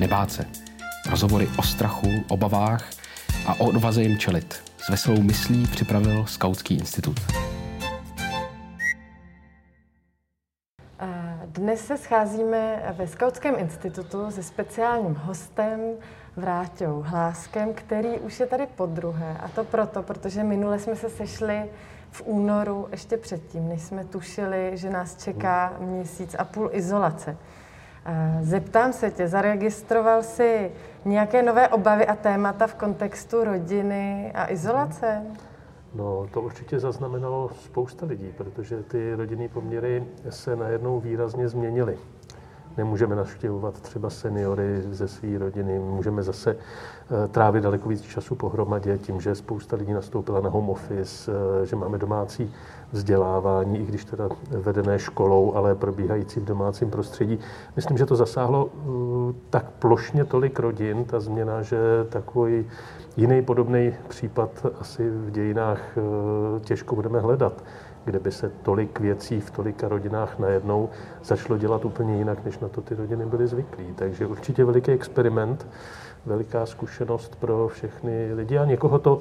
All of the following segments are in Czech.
nebát se. Rozhovory o strachu, obavách a o odvaze jim čelit. S veselou myslí připravil Skautský institut. Dnes se scházíme ve Skautském institutu se speciálním hostem Vráťou Hláskem, který už je tady po druhé. A to proto, protože minule jsme se sešli v únoru ještě předtím, než jsme tušili, že nás čeká měsíc a půl izolace. Zeptám se tě, zaregistroval jsi nějaké nové obavy a témata v kontextu rodiny a izolace? No, to určitě zaznamenalo spousta lidí, protože ty rodinné poměry se najednou výrazně změnily nemůžeme navštěvovat třeba seniory ze své rodiny, můžeme zase eh, trávit daleko víc času pohromadě tím, že spousta lidí nastoupila na home office, eh, že máme domácí vzdělávání, i když teda vedené školou, ale probíhající v domácím prostředí. Myslím, že to zasáhlo eh, tak plošně tolik rodin, ta změna, že takový jiný podobný případ asi v dějinách těžko budeme hledat kde by se tolik věcí v tolika rodinách najednou začalo dělat úplně jinak, než na to ty rodiny byly zvyklí. Takže určitě veliký experiment, veliká zkušenost pro všechny lidi a někoho to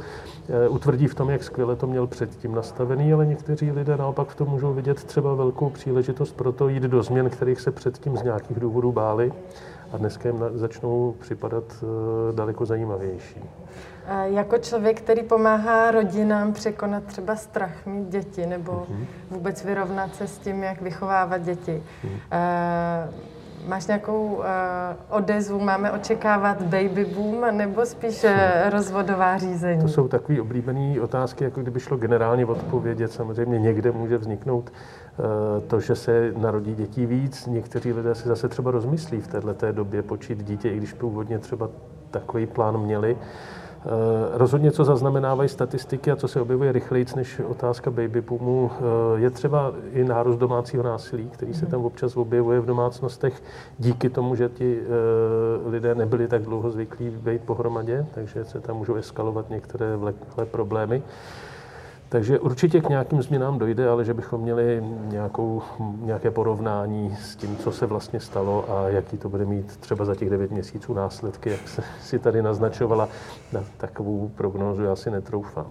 eh, utvrdí v tom, jak skvěle to měl předtím nastavený, ale někteří lidé naopak v tom můžou vidět třeba velkou příležitost pro to jít do změn, kterých se předtím z nějakých důvodů báli a dneska jim začnou připadat eh, daleko zajímavější. Jako člověk, který pomáhá rodinám překonat třeba strach mít děti nebo mm-hmm. vůbec vyrovnat se s tím, jak vychovávat děti. Mm. Máš nějakou uh, odezvu? Máme očekávat baby boom nebo spíš uh, rozvodová řízení? To jsou takové oblíbené otázky, jako kdyby šlo generálně odpovědět. Samozřejmě někde může vzniknout uh, to, že se narodí dětí víc. Někteří lidé si zase třeba rozmyslí v této době počít dítě, i když původně třeba takový plán měli. Eh, rozhodně, co zaznamenávají statistiky a co se objevuje rychleji než otázka baby boomu, eh, je třeba i nárůst domácího násilí, který se tam občas objevuje v domácnostech díky tomu, že ti eh, lidé nebyli tak dlouho zvyklí být pohromadě, takže se tam můžou eskalovat některé vleklé problémy. Takže určitě k nějakým změnám dojde, ale že bychom měli nějakou, nějaké porovnání s tím, co se vlastně stalo a jaký to bude mít třeba za těch devět měsíců následky, jak se si tady naznačovala, na takovou prognózu já si netroufám.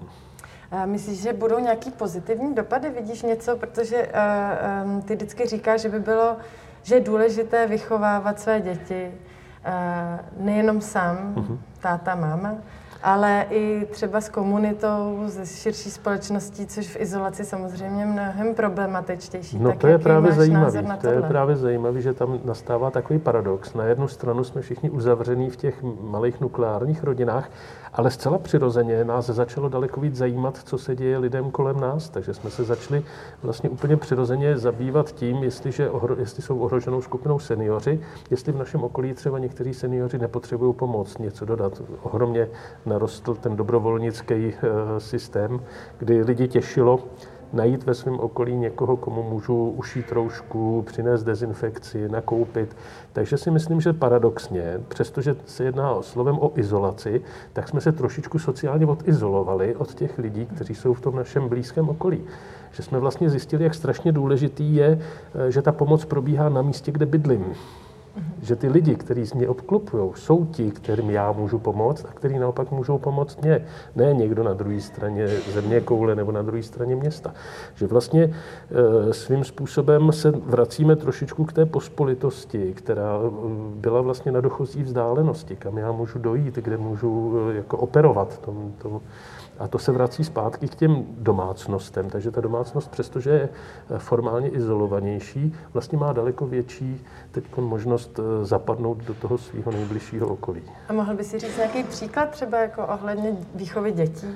A myslíš, že budou nějaký pozitivní dopady? Vidíš něco? Protože uh, um, ty vždycky říkáš, že by bylo, že je důležité vychovávat své děti, uh, nejenom sám, uh-huh. táta, máma, ale i třeba s komunitou, ze širší společností, což v izolaci samozřejmě mnohem problematičtější. No tak to je právě zajímavé. To je právě zajímavé, že tam nastává takový paradox. Na jednu stranu jsme všichni uzavření v těch malých nukleárních rodinách, ale zcela přirozeně nás začalo daleko víc zajímat, co se děje lidem kolem nás, takže jsme se začali vlastně úplně přirozeně zabývat tím, jestliže ohro, jestli jsou ohroženou skupinou seniori, jestli v našem okolí třeba někteří seniori nepotřebují pomoc, něco dodat. Ohromně narostl ten dobrovolnický eh, systém, kdy lidi těšilo, najít ve svém okolí někoho, komu můžu ušít roušku, přinést dezinfekci, nakoupit. Takže si myslím, že paradoxně, přestože se jedná o slovem o izolaci, tak jsme se trošičku sociálně odizolovali od těch lidí, kteří jsou v tom našem blízkém okolí. Že jsme vlastně zjistili, jak strašně důležitý je, eh, že ta pomoc probíhá na místě, kde bydlím. Že ty lidi, kteří mě obklopují, jsou ti, kterým já můžu pomoct a kteří naopak můžou pomoct mě. Ne někdo na druhé straně země koule nebo na druhé straně města. Že vlastně e, svým způsobem se vracíme trošičku k té pospolitosti, která e, byla vlastně na dochozí vzdálenosti, kam já můžu dojít, kde můžu e, jako operovat tom, tom a to se vrací zpátky k těm domácnostem. Takže ta domácnost, přestože je eh, formálně izolovanější, vlastně má daleko větší teď možnost eh, zapadnout do toho svého nejbližšího okolí. A mohl by si říct nějaký příklad třeba jako ohledně výchovy dětí?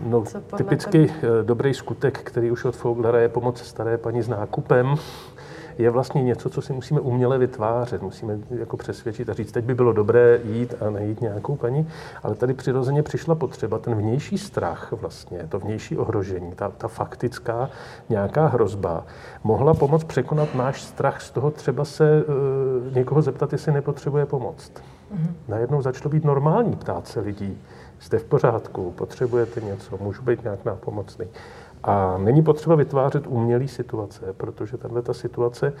No, typicky tebe? Eh, dobrý skutek, který už od Foglera je pomoc staré paní s nákupem, je vlastně něco, co si musíme uměle vytvářet. Musíme jako přesvědčit a říct, teď by bylo dobré jít a najít nějakou paní, ale tady přirozeně přišla potřeba, ten vnější strach vlastně, to vnější ohrožení, ta, ta faktická nějaká hrozba, mohla pomoct překonat náš strach z toho třeba se uh, někoho zeptat, jestli nepotřebuje pomoc. Mm-hmm. Najednou začalo být normální ptát se lidí, jste v pořádku, potřebujete něco, můžu být nějak nápomocný. A není potřeba vytvářet umělé situace, protože tahle ta situace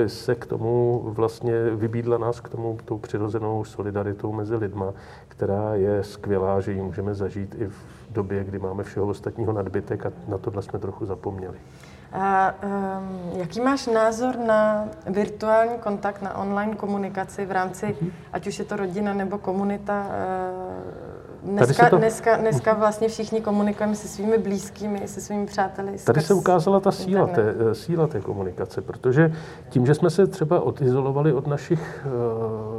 eh, se k tomu vlastně vybídla nás k tomu tou přirozenou solidaritou mezi lidma, která je skvělá, že ji můžeme zažít i v době, kdy máme všeho ostatního nadbytek a na tohle jsme trochu zapomněli. A um, jaký máš názor na virtuální kontakt, na online komunikaci v rámci, mm-hmm. ať už je to rodina nebo komunita? Uh, dneska, to... dneska, dneska vlastně všichni komunikujeme se svými blízkými, se svými přáteli. Tady se ukázala ta síla té, eh, síla té komunikace, protože tím, že jsme se třeba odizolovali od našich uh,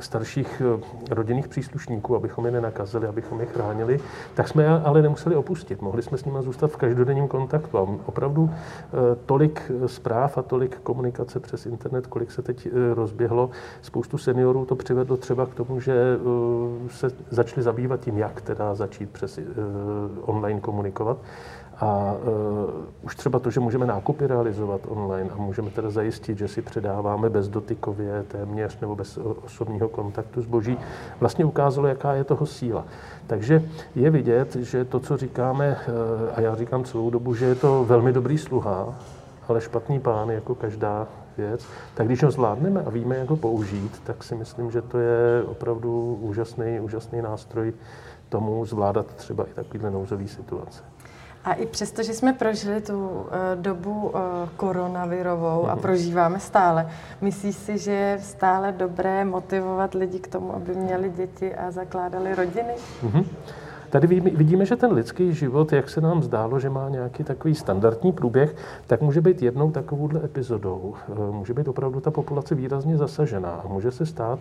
starších eh, rodinných příslušníků, abychom je nenakazili, abychom je chránili, tak jsme je ale nemuseli opustit. Mohli jsme s nimi zůstat v každodenním kontaktu. A opravdu eh, tolik zpráv a tolik komunikace přes internet, kolik se teď eh, rozběhlo, spoustu seniorů to přivedlo třeba k tomu, že se začali zabývat tím, jak teda začít přes online komunikovat. A uh, už třeba to, že můžeme nákupy realizovat online a můžeme teda zajistit, že si předáváme bezdotykově téměř nebo bez osobního kontaktu zboží, vlastně ukázalo, jaká je toho síla. Takže je vidět, že to, co říkáme, uh, a já říkám celou dobu, že je to velmi dobrý sluha, ale špatný pán, jako každá věc, tak když ho zvládneme a víme, jak ho použít, tak si myslím, že to je opravdu úžasný, úžasný nástroj tomu zvládat třeba i takovýhle nouzový situace. A i přesto, že jsme prožili tu uh, dobu uh, koronavirovou a mhm. prožíváme stále, myslíš si, že je stále dobré motivovat lidi k tomu, aby měli děti a zakládali rodiny? Mm-hmm. Tady vidíme, že ten lidský život, jak se nám zdálo, že má nějaký takový standardní průběh, tak může být jednou takovouhle epizodou. Eh, může být opravdu ta populace výrazně zasažená a může se stát,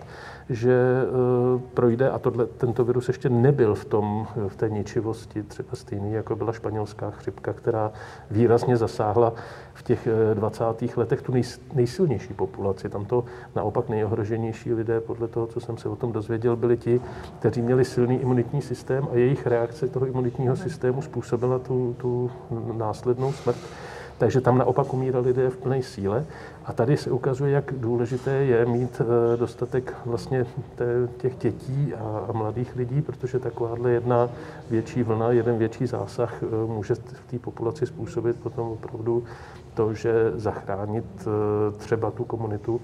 že eh, projde, a tohle, tento virus ještě nebyl v, tom, v té ničivosti třeba stejný, jako byla španělská chřipka, která výrazně zasáhla v těch 20. Eh, letech tu nejsilnější populaci. Tam to naopak nejohroženější lidé, podle toho, co jsem se o tom dozvěděl, byli ti, kteří měli silný imunitní systém a jejich reakce toho imunitního systému způsobila tu, tu následnou smrt. Takže tam naopak umírali lidé v plné síle. A tady se ukazuje, jak důležité je mít eh, dostatek vlastně těch dětí a mladých lidí, protože takováhle jedna větší vlna, jeden větší zásah eh, může v té populaci způsobit potom opravdu to, že zachránit eh, třeba tu komunitu,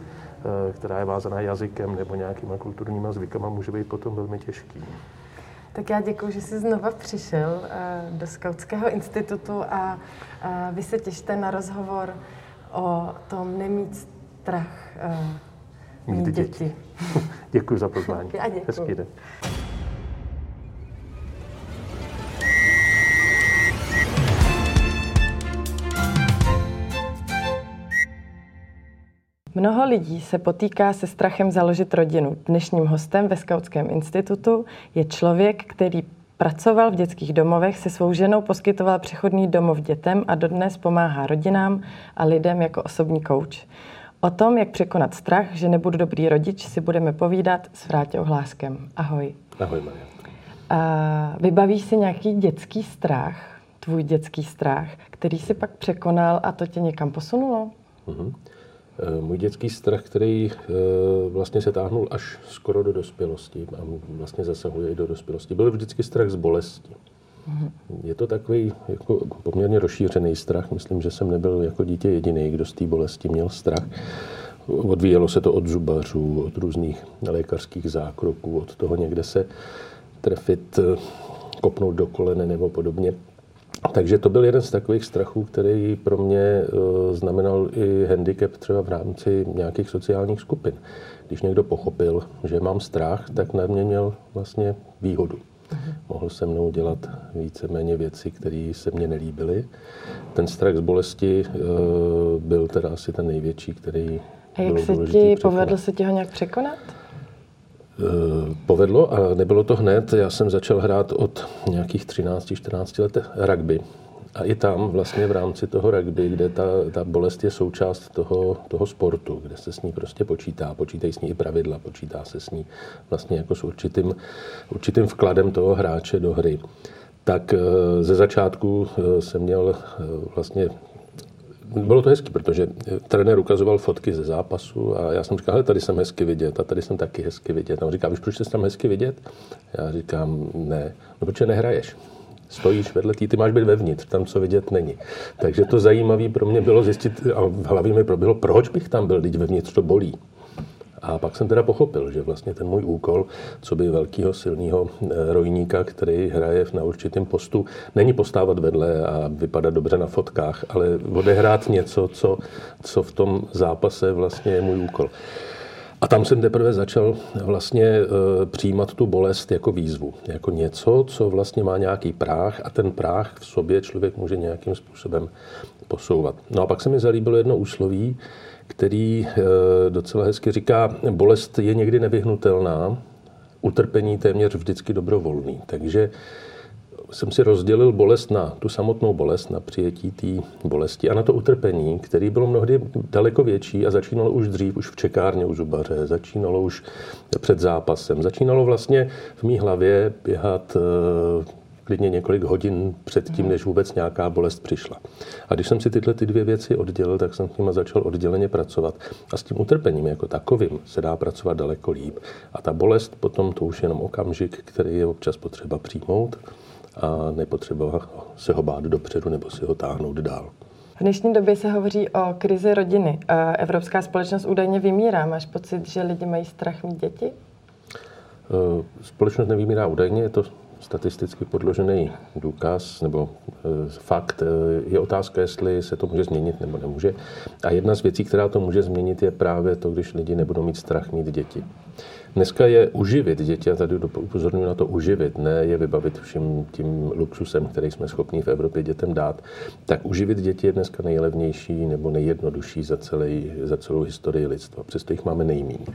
která je vázaná jazykem nebo nějakýma kulturníma zvykama, může být potom velmi těžký. Tak já děkuji, že jsi znova přišel do Skautského institutu a vy se těšte na rozhovor o tom nemít strach uh, mít, děti. děti. děkuji za pozvání. Já děkuji. Hezký den. Mnoho lidí se potýká se strachem založit rodinu. Dnešním hostem ve Skautském institutu je člověk, který Pracoval v dětských domovech, se svou ženou poskytoval přechodný domov dětem a dodnes pomáhá rodinám a lidem jako osobní kouč. O tom, jak překonat strach, že nebudu dobrý rodič, si budeme povídat s Vráťou Hláskem. Ahoj. Ahoj, Maria. A vybavíš si nějaký dětský strach, tvůj dětský strach, který si pak překonal a to tě někam posunulo? Uh-huh. Eh, můj dětský strach, který eh, vlastně se táhnul až skoro do dospělosti a vlastně zasahuje i do dospělosti, byl vždycky strach z bolesti. Mhm. Je to takový jako poměrně rozšířený strach. Myslím, že jsem nebyl jako dítě jediný, kdo z té bolesti měl strach. Odvíjelo se to od zubařů, od různých lékařských zákroků, od toho někde se trefit, eh, kopnout do kolene nebo podobně. Takže to byl jeden z takových strachů, který pro mě eh, znamenal i handicap třeba v rámci nějakých sociálních skupin. Když někdo pochopil, že mám strach, tak na mě měl vlastně výhodu. Mhm. Mohl se mnou dělat víceméně věci, které se mně nelíbily. Ten strach z bolesti eh, byl teda asi ten největší, který A jak se ti povedlo se ti ho nějak překonat? Eh, povedlo a nebylo to hned. Já jsem začal hrát od nějakých 13-14 let rugby. A i tam vlastně v rámci toho rugby, kde ta, ta bolest je součást toho, toho sportu, kde se s ní prostě počítá, počítají s ní i pravidla, počítá se s ní vlastně jako s určitým, určitým vkladem toho hráče do hry. Tak eh, ze začátku eh, jsem měl vlastně bylo to hezky, protože eh, trenér ukazoval fotky ze zápasu a já jsem říkal, tady jsem hezky vidět a tady jsem taky hezky vidět. A on říká, víš, proč jsi tam hezky vidět? Já říkám, ne, no protože nehraješ. Stojíš vedle tý, ty máš být vevnitř, tam co vidět není. Takže to zajímavé pro mě bylo zjistit, a v hlavě mi proběhlo, proč bych tam byl, teď vevnitř to bolí. A pak jsem teda pochopil, že vlastně ten můj úkol, co by velkého silného eh, rojníka, který hraje na určitém postu, není postávat vedle a vypadat dobře na fotkách, ale odehrát něco, co, co v tom zápase vlastně je můj úkol. A tam jsem teprve začal vlastně e, přijímat tu bolest jako výzvu, jako něco, co vlastně má nějaký práh a ten práh v sobě člověk může nějakým způsobem posouvat. No a pak se mi zalíbilo jedno úsloví, který e, docela hezky říká, bolest je někdy nevyhnutelná, utrpení téměř vždycky dobrovolný. Takže jsem si rozdělil bolest na tu samotnou bolest, na přijetí té bolesti a na to utrpení, který bylo mnohdy daleko větší a začínalo už dřív, už v čekárně u zubaře, začínalo už před zápasem. Začínalo vlastně v mý hlavě běhat eh, klidně několik hodin před tím, než vůbec nějaká bolest přišla. A když jsem si tyhle ty dvě věci oddělil, tak jsem s nimi začal odděleně pracovat. A s tím utrpením jako takovým se dá pracovat daleko líp. A ta bolest potom to už je jenom okamžik, který je občas potřeba přijmout a nepotřeba se ho bát dopředu nebo si ho táhnout dál. V dnešní době se hovoří o krizi rodiny. Evropská společnost údajně vymírá. Máš pocit, že lidi mají strach mít děti? E, společnost nevymírá údajně, je to statisticky podložený důkaz nebo e, fakt. E, je otázka, jestli se to může změnit nebo nemůže. A jedna z věcí, která to může změnit, je právě to, když lidi nebudou mít strach mít děti. Dneska je uživit děti, a tady upozorňuji na to uživit, ne je vybavit vším tím luxusem, který jsme schopni v Evropě dětem dát, tak uživit děti je dneska nejlevnější nebo nejjednodušší za, celý, za celou historii lidstva. Přesto jich máme nejméně.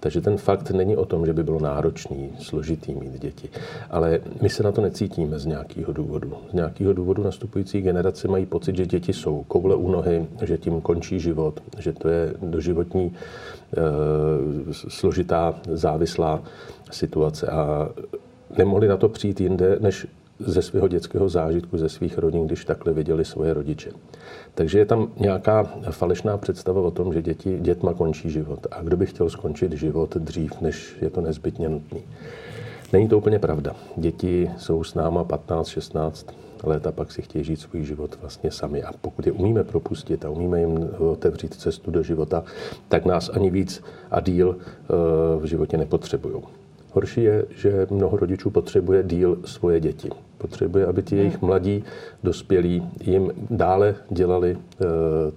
Takže ten fakt není o tom, že by bylo náročný, složitý mít děti. Ale my se na to necítíme z nějakého důvodu. Z nějakého důvodu nastupující generace mají pocit, že děti jsou koule u nohy, že tím končí život, že to je doživotní složitá, závislá situace a nemohli na to přijít jinde, než ze svého dětského zážitku, ze svých rodin, když takhle viděli svoje rodiče. Takže je tam nějaká falešná představa o tom, že děti, dětma končí život. A kdo by chtěl skončit život dřív, než je to nezbytně nutný. Není to úplně pravda. Děti jsou s náma 15, 16 let a pak si chtějí žít svůj život vlastně sami. A pokud je umíme propustit a umíme jim otevřít cestu do života, tak nás ani víc a díl eh, v životě nepotřebují. Horší je, že mnoho rodičů potřebuje díl svoje děti. Potřebuje, aby ti jejich mladí dospělí jim dále dělali e,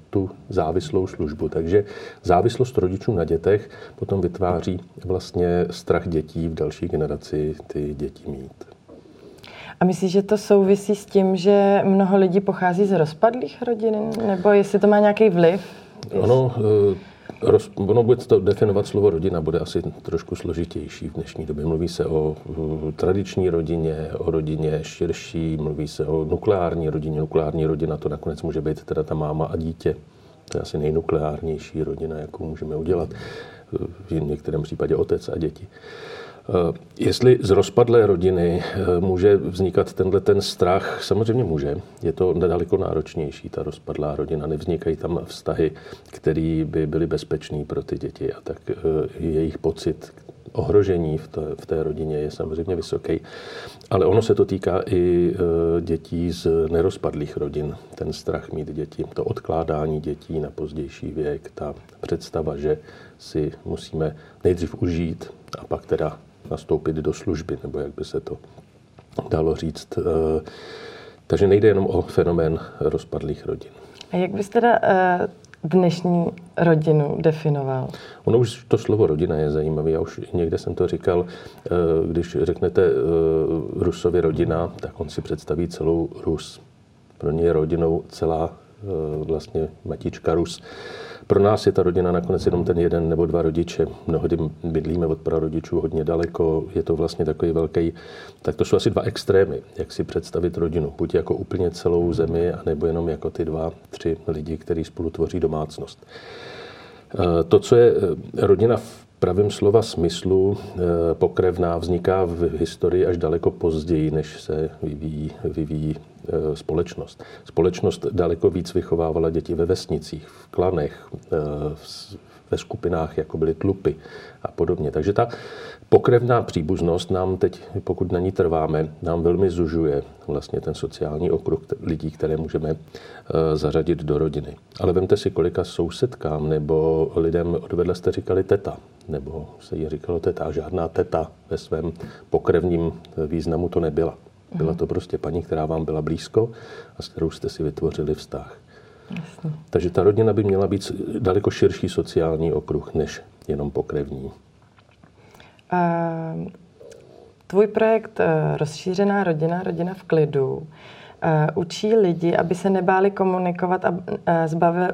tu závislou službu. Takže závislost rodičů na dětech potom vytváří vlastně strach dětí v další generaci ty děti mít. A myslíš, že to souvisí s tím, že mnoho lidí pochází z rozpadlých rodin? Nebo jestli to má nějaký vliv? Ono, eh, roz, ono bude to definovat slovo rodina, bude asi trošku složitější v dnešní době. Mluví se o tradiční rodině, o rodině širší, mluví se o nukleární rodině. Nukleární rodina to nakonec může být teda ta máma a dítě. To je asi nejnukleárnější rodina, jakou můžeme udělat. V některém případě otec a děti. Eh, jestli z rozpadlé rodiny eh, může vznikat tenhle ten strach, samozřejmě může. Je to daleko náročnější, ta rozpadlá rodina. Nevznikají tam vztahy, které by byly bezpečné pro ty děti a tak eh, jejich pocit ohrožení v té, v té rodině je samozřejmě vysoký. Ale ono se to týká i dětí z nerozpadlých rodin. Ten strach mít děti, to odkládání dětí na pozdější věk, ta představa, že si musíme nejdřív užít a pak teda nastoupit do služby, nebo jak by se to dalo říct. Eh, takže nejde jenom o fenomén rozpadlých rodin. A jak bys teda eh, dnešní rodinu definoval? Ono už to slovo rodina je zajímavé. Já už někde jsem to říkal, eh, když řeknete Rusovi rodina, tak on si představí celou Rus. Pro ně je rodinou celá vlastně matička Rus. Pro nás je ta rodina nakonec jenom ten jeden nebo dva rodiče. Mnohdy bydlíme od prarodičů hodně daleko, je to vlastně takový velký. Tak to jsou asi dva extrémy, jak si představit rodinu. Buď jako úplně celou zemi, nebo jenom jako ty dva, tři lidi, kteří spolu tvoří domácnost. Eh, to, co je eh, rodina v pravém slova smyslu eh, pokrevná vzniká v historii až daleko později, než se vyvíjí, vyvíjí společnost. Společnost daleko víc vychovávala děti ve vesnicích, v klanech, ve skupinách, jako byly tlupy a podobně. Takže ta pokrevná příbuznost nám teď, pokud na ní trváme, nám velmi zužuje vlastně ten sociální okruh lidí, které můžeme eh, zařadit do rodiny. Ale vemte si, kolika sousedkám nebo lidem odvedle jste říkali teta, nebo se jí říkalo teta. Žádná teta ve svém pokrevním významu to nebyla. Byla to prostě paní, která vám byla blízko a s kterou jste si vytvořili vztah. Jasně. Takže ta rodina by měla být daleko širší sociální okruh než jenom pokrevní. Uh, tvůj projekt uh, Rozšířená rodina, rodina v klidu, uh, učí lidi, aby se nebáli komunikovat a uh,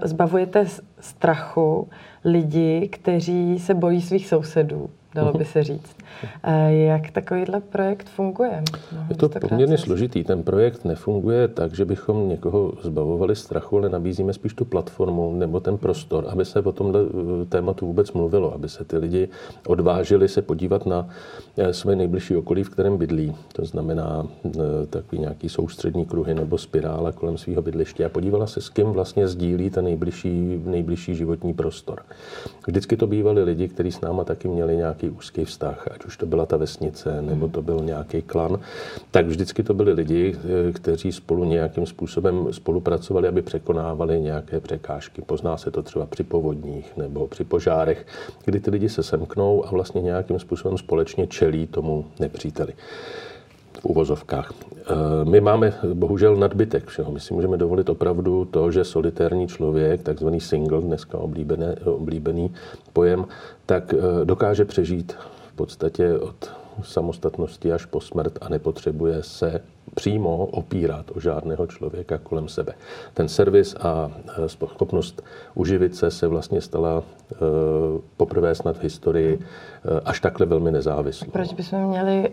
zbavujete strachu lidi, kteří se bojí svých sousedů dalo by se říct. Jak takovýhle projekt funguje? Je to poměrně složitý. Ten projekt nefunguje tak, že bychom někoho zbavovali strachu, ale nabízíme spíš tu platformu nebo ten prostor, aby se o tomhle eh, tématu vůbec mluvilo, aby se ty lidi odvážili se podívat na eh, své nejbližší okolí, v kterém bydlí. To znamená eh, takový nějaký soustřední kruhy nebo spirála kolem svého bydliště a podívala se, s kým vlastně sdílí ten nejbližší, nejbližší životní prostor. Vždycky to bývali lidi, kteří s náma taky měli nějaký nějaký úzký vztah, ať už to byla ta vesnice, nebo to byl nějaký klan, tak vždycky to byli lidi, eh, kteří spolu nějakým způsobem spolupracovali, aby překonávali nějaké překážky. Pozná se to třeba při povodních nebo při požárech, kdy ty lidi se semknou a vlastně nějakým způsobem společně čelí tomu nepříteli v uvozovkách. Eh, my máme bohužel nadbytek všeho. My si můžeme dovolit opravdu to, že solitérní člověk, takzvaný single, dneska oblíbené, oblíbený pojem, tak eh, dokáže přežít v podstatě od samostatnosti až po smrt a nepotřebuje se přímo opírat o žádného člověka kolem sebe. Ten servis a e, schopnost uživit se se vlastně stala e, poprvé snad v historii e, až takhle velmi nezávislou. Proč bychom měli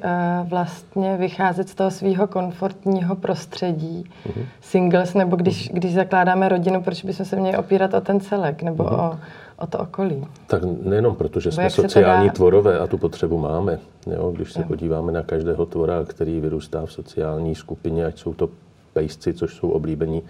vlastně vycházet z toho svého komfortního prostředí, uh-huh. singles, nebo když, když zakládáme rodinu, proč bychom se měli opírat o ten celek, nebo uh-huh. o o to okolí. Tak nejenom proto, že jsme sociální dá... tvorové a tu potřebu máme. Jo? Když se jo. podíváme na každého tvora, který vyrůstá v sociální skupině, ať jsou to pejsci, což jsou oblíbení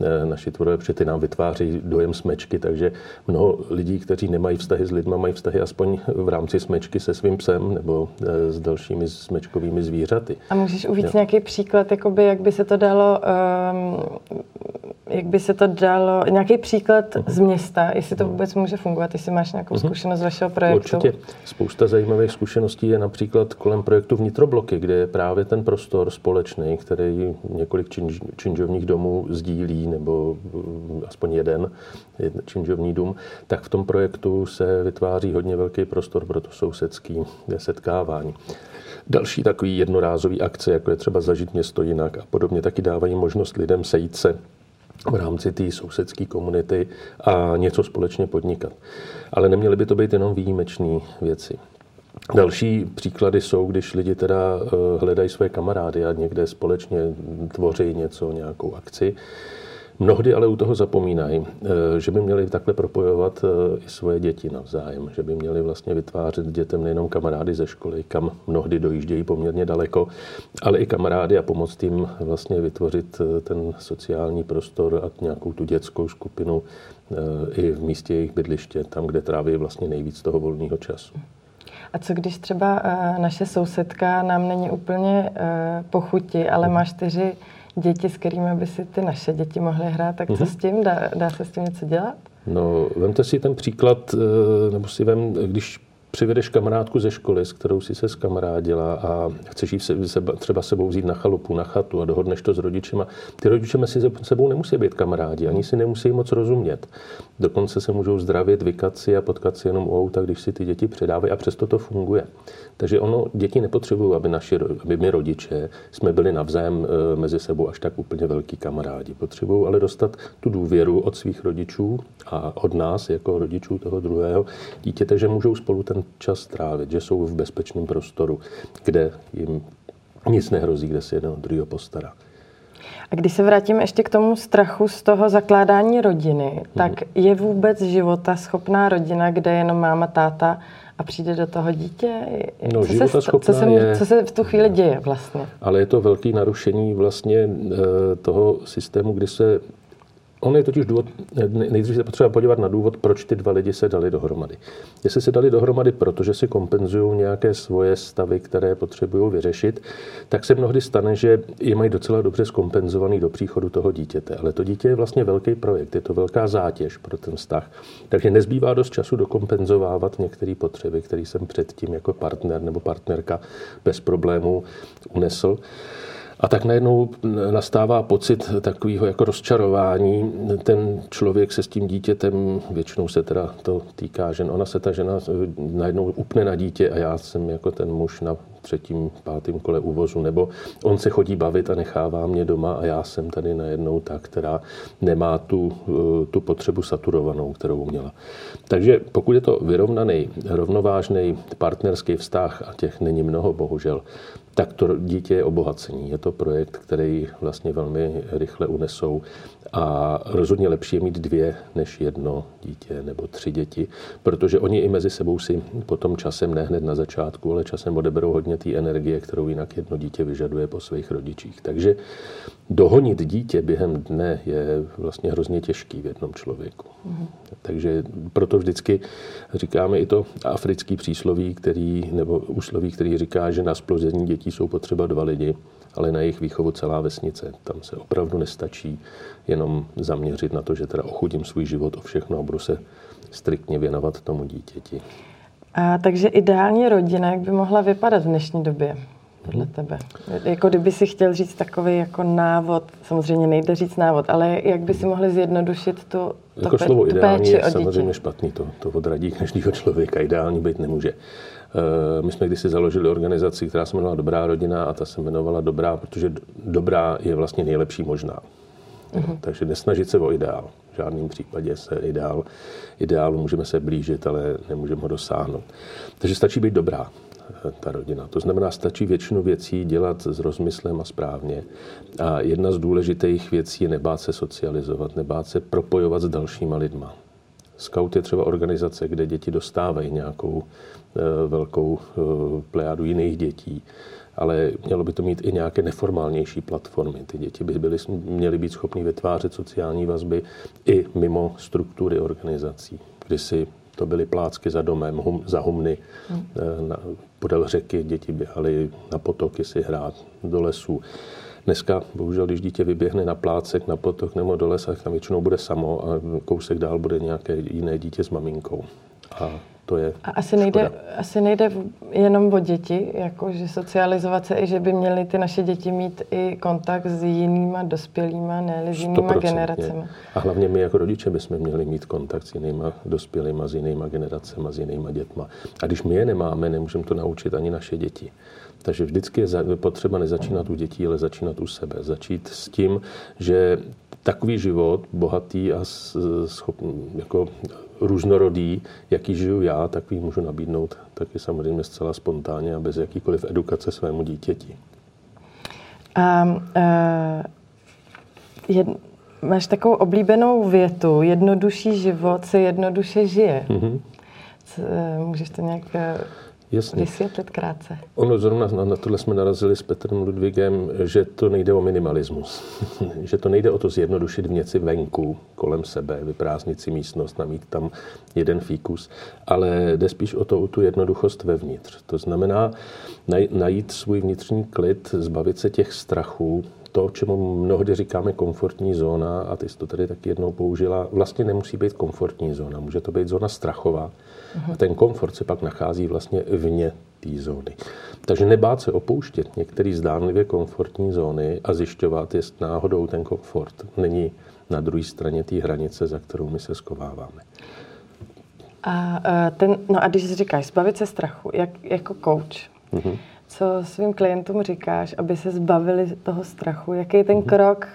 eh, naši tvorové, protože ty nám vytváří dojem smečky, takže mnoho lidí, kteří nemají vztahy s lidmi, mají vztahy aspoň v rámci smečky se svým psem nebo eh, s dalšími smečkovými zvířaty. A můžeš uvíct nějaký příklad, jakoby, jak by se to dalo um, jak by se to dalo, nějaký příklad uh-huh. z města, jestli to mhm. vůbec může fungovat, jestli máš nějakou uh-huh. zkušenost z vašeho projektu. Určitě. Spousta zajímavých zkušeností je například kolem projektu Vnitrobloky, kde je právě ten prostor společný, který několik činž, činžovních domů sdílí, nebo mm, aspoň jeden, jeden činžovní dům, tak v tom projektu se vytváří hodně velký prostor pro to sousedský setkávání. Další takový jednorázový akce, jako je třeba zažít město jinak a podobně, taky dávají možnost lidem sejít se v rámci té sousedské komunity a něco společně podnikat. Ale neměly by to být jenom výjimečné věci. Další příklady jsou, když lidi teda eh, hledají své kamarády a někde společně tvoří něco, nějakou akci Mnohdy ale u toho zapomínají, eh, že by měli takhle propojovat eh, i svoje děti navzájem, že by měli vlastně vytvářet dětem nejenom kamarády ze školy, kam mnohdy dojíždějí poměrně daleko, ale i kamarády a pomoct jim vlastně vytvořit eh, ten sociální prostor a nějakou tu dětskou skupinu i v místě jejich bydliště, tam, kde tráví vlastně nejvíc toho volného času. A co když třeba naše sousedka nám není úplně pochuti, ale má čtyři děti, s kterými by si ty naše děti mohly hrát, tak co mm-hmm. s tím? Dá, dá se s tím něco dělat? No, vemte si ten příklad, eh, nebo si vem, když přivedeš kamarádku ze školy, s kterou si se zkamarádila a chceš jí se, se, třeba sebou vzít na chalupu, na chatu a dohodneš to s rodičema. Ty rodiče si se sebou nemusí být kamarádi, ani si nemusí moc rozumět. Dokonce se můžou zdravit, vykat si a potkat si jenom u auta, když si ty děti předávají a přesto to funguje. Takže ono, děti nepotřebují, aby, naši, aby my rodiče jsme byli navzájem e, mezi sebou až tak úplně velký kamarádi. Potřebují ale dostat tu důvěru od svých rodičů a od nás, jako rodičů toho druhého dítěte, že můžou spolu ten čas trávit, že jsou v bezpečném prostoru, kde jim nic nehrozí, kde se jeden od druhého postará. A když se vrátíme ještě k tomu strachu z toho zakládání rodiny, tak je vůbec života schopná rodina, kde jenom máma, táta a přijde do toho dítě? No, co, se, co, se, je, co se v tu chvíli děje vlastně? Ale je to velký narušení vlastně eh, toho systému, kdy se On je totiž důvod, nejdřív se potřeba podívat na důvod, proč ty dva lidi se dali dohromady. Jestli se dali dohromady, protože si kompenzují nějaké svoje stavy, které potřebují vyřešit, tak se mnohdy stane, že je mají docela dobře skompenzovaný do příchodu toho dítěte. Ale to dítě je vlastně velký projekt, je to velká zátěž pro ten vztah. Takže nezbývá dost času dokompenzovávat některé potřeby, které jsem předtím jako partner nebo partnerka bez problémů unesl. A tak najednou nastává pocit takového jako rozčarování. Ten člověk se s tím dítětem, většinou se teda to týká žen, ona se ta žena najednou upne na dítě a já jsem jako ten muž na třetím, pátým kole uvozu, nebo on se chodí bavit a nechává mě doma a já jsem tady najednou ta, která nemá tu, tu potřebu saturovanou, kterou měla. Takže pokud je to vyrovnaný, rovnovážný partnerský vztah, a těch není mnoho, bohužel, tak to dítě je obohacení. Je to projekt, který vlastně velmi rychle unesou a rozhodně lepší je mít dvě než jedno dítě nebo tři děti, protože oni i mezi sebou si potom časem, ne hned na začátku, ale časem odeberou hodně té energie, kterou jinak jedno dítě vyžaduje po svých rodičích. Takže dohonit dítě během dne je vlastně hrozně těžký v jednom člověku. Mm. Takže proto vždycky říkáme i to africký přísloví, který, nebo úsloví, který říká, že na splození dětí jsou potřeba dva lidi, ale na jejich výchovu celá vesnice. Tam se opravdu nestačí jenom zaměřit na to, že teda ochudím svůj život o všechno a budu se striktně věnovat tomu dítěti. A takže ideální rodina, jak by mohla vypadat v dnešní době? podle tebe? Jako kdyby si chtěl říct takový jako návod, samozřejmě nejde říct návod, ale jak by si mohli zjednodušit tu, to jako slovo tu ideální péči je samozřejmě špatný, to, to odradí každého člověka, ideální být nemůže. Eh, my jsme kdysi založili organizaci, která se jmenovala Dobrá rodina a ta se jmenovala Dobrá, protože dobrá je vlastně nejlepší možná. Uh-huh. Takže nesnažit se o ideál. V žádném případě se ideál, ideálu můžeme se blížit, ale nemůžeme ho dosáhnout. Takže stačí být dobrá ta rodina. To znamená, stačí většinu věcí dělat s rozmyslem a správně. A jedna z důležitých věcí je nebát se socializovat, nebát se propojovat s dalšíma lidma. Scout je třeba organizace, kde děti dostávají nějakou e, velkou e, plejádu jiných dětí, ale mělo by to mít i nějaké neformálnější platformy. Ty děti by byly, měly být schopny vytvářet sociální vazby i mimo struktury organizací, kdy si to byly plácky za domem, hum, za humny, hmm. na, podél řeky děti běhaly na potoky si hrát, do lesů. Dneska, bohužel, když dítě vyběhne na plácek, na potok nebo do lesa, tam většinou bude samo a kousek dál bude nějaké jiné dítě s maminkou. A to je A asi nejde, asi nejde jenom o děti, jako že socializovat se i, že by měly ty naše děti mít i kontakt s jinýma dospělýma, ne s jinýma generacemi. A hlavně my jako rodiče bychom měli mít kontakt s jinýma dospělýma, s jinýma generacemi, s jinýma dětma. A když my je nemáme, nemůžeme to naučit ani naše děti. Takže vždycky je potřeba nezačínat u dětí, ale začínat u sebe. Začít s tím, že takový život, bohatý a schopný, jako různorodý, jaký žiju já, takový můžu nabídnout taky samozřejmě zcela spontánně a bez jakýkoliv edukace svému dítěti. A uh, jed, máš takovou oblíbenou větu, jednodušší život se jednoduše žije. Mm-hmm. Co, eh, můžeš to nějak eh, Jasně. Vysvětlit krátce. Ono zrovna na, na tohle jsme narazili s Petrem Ludvigem, že to nejde o minimalismus. že to nejde o to zjednodušit věci venku, kolem sebe, vyprázdnit si místnost, namít tam jeden fíkus, ale jde spíš o to, o tu jednoduchost vevnitř. To znamená najít svůj vnitřní klid, zbavit se těch strachů, to, čemu mnohdy říkáme komfortní zóna, a ty jsi to tady taky jednou použila, vlastně nemusí být komfortní zóna, může to být zóna strachová. A ten komfort se pak nachází vlastně vně té zóny. Takže nebát se opouštět některé zdánlivě komfortní zóny a zjišťovat, jestli náhodou ten komfort není na druhé straně té hranice, za kterou my se skováváme. A, e, ten, no a když říkáš zbavit se strachu, jak, jako coach, uh-huh. co svým klientům říkáš, aby se zbavili toho strachu? Jaký je ten uh-huh. krok,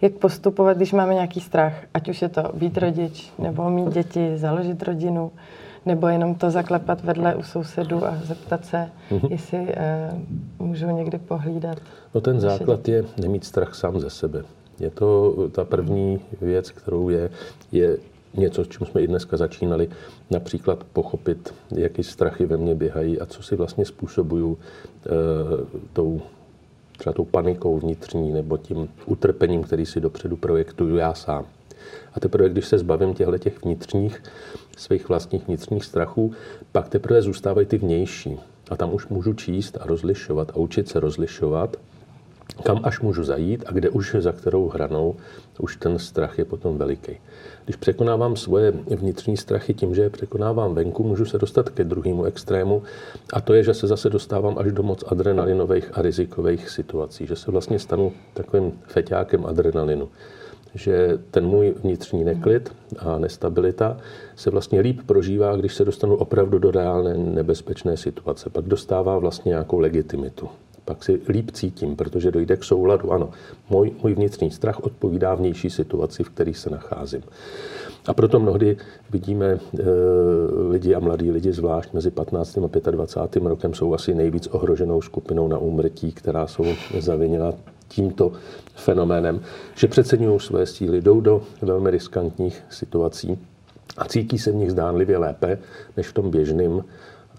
jak postupovat, když máme nějaký strach, ať už je to být rodič, nebo mít děti, založit rodinu, nebo jenom to zaklepat vedle u sousedu a zeptat se, mm-hmm. jestli uh, můžu někdy pohlídat. No ten základ je nemít strach sám ze sebe. Je to ta první věc, kterou je, je něco, s čím jsme i dneska začínali, například pochopit, jaký strachy ve mně běhají a co si vlastně způsobuju e, tou třeba tou panikou vnitřní nebo tím utrpením, který si dopředu projektuju já sám. A teprve, když se zbavím těchto těch vnitřních, svých vlastních vnitřních strachů, pak teprve zůstávají ty vnější. A tam už můžu číst a rozlišovat a učit se rozlišovat kam až můžu zajít a kde už za kterou hranou už ten strach je potom veliký. Když překonávám svoje vnitřní strachy tím, že je překonávám venku, můžu se dostat ke druhému extrému a to je, že se zase dostávám až do moc adrenalinových a rizikových situací, že se vlastně stanu takovým feťákem adrenalinu že ten můj vnitřní neklid a nestabilita se vlastně líp prožívá, když se dostanu opravdu do reálné nebezpečné situace. Pak dostává vlastně nějakou legitimitu pak si líp cítím, protože dojde k souladu. Ano, můj, můj vnitřní strach odpovídá vnější situaci, v které se nacházím. A proto mnohdy vidíme e, lidi a mladí lidi, zvlášť mezi 15. a 25. rokem, jsou asi nejvíc ohroženou skupinou na úmrtí, která jsou zavinila tímto fenoménem, že přeceňují své síly, jdou do velmi riskantních situací a cítí se v nich zdánlivě lépe než v tom běžném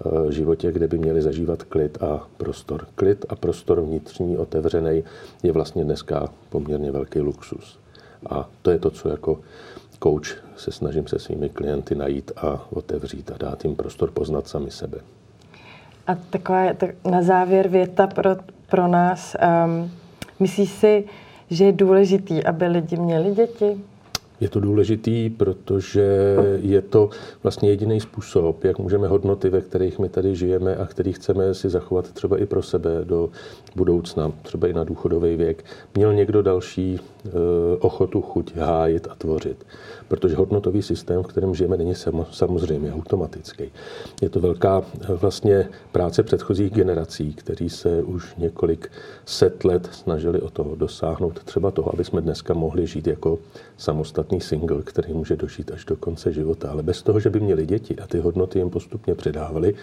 Eh, životě, kde by měli zažívat klid a prostor. Klid a prostor vnitřní, otevřený, je vlastně dneska poměrně velký luxus. A to je to, co jako coach se snažím se svými klienty najít a otevřít a dát jim prostor poznat sami sebe. A taková tak na závěr věta pro, pro nás. Um, myslíš si, že je důležitý, aby lidi měli děti? Je to důležitý, protože je to vlastně jediný způsob, jak můžeme hodnoty, ve kterých my tady žijeme a který chceme si zachovat třeba i pro sebe do budoucna, třeba i na důchodový věk, měl někdo další eh, ochotu, chuť hájit a tvořit. Protože hodnotový systém, v kterém žijeme, není samozřejmě automatický. Je to velká eh, vlastně práce předchozích generací, který se už několik set let snažili o to dosáhnout třeba toho, aby jsme dneska mohli žít jako samostatný single, který může dožít až do konce života. Ale bez toho, že by měli děti a ty hodnoty jim postupně předávali,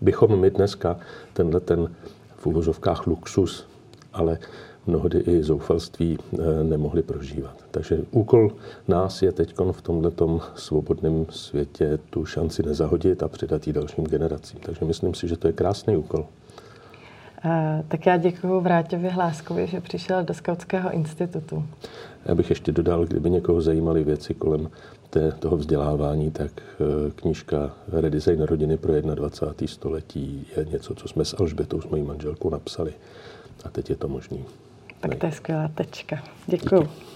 bychom my dneska tenhle ten v uvozovkách luxus, ale mnohdy i zoufalství eh, nemohli prožívat. Takže úkol nás je teď v tomto svobodném světě tu šanci nezahodit a předat ji dalším generacím. Takže myslím si, že to je krásný úkol. Tak já děkuji Vráťovi Hláskovi, že přišel do Skautského institutu. Já bych ještě dodal, kdyby někoho zajímaly věci kolem té, toho vzdělávání, tak eh, knížka Redesign rodiny pro 21. století je něco, co jsme s Alžbetou, s mojí manželkou, napsali. A teď je to možný. Tak to je skvělá tečka. Děkuji. Díky.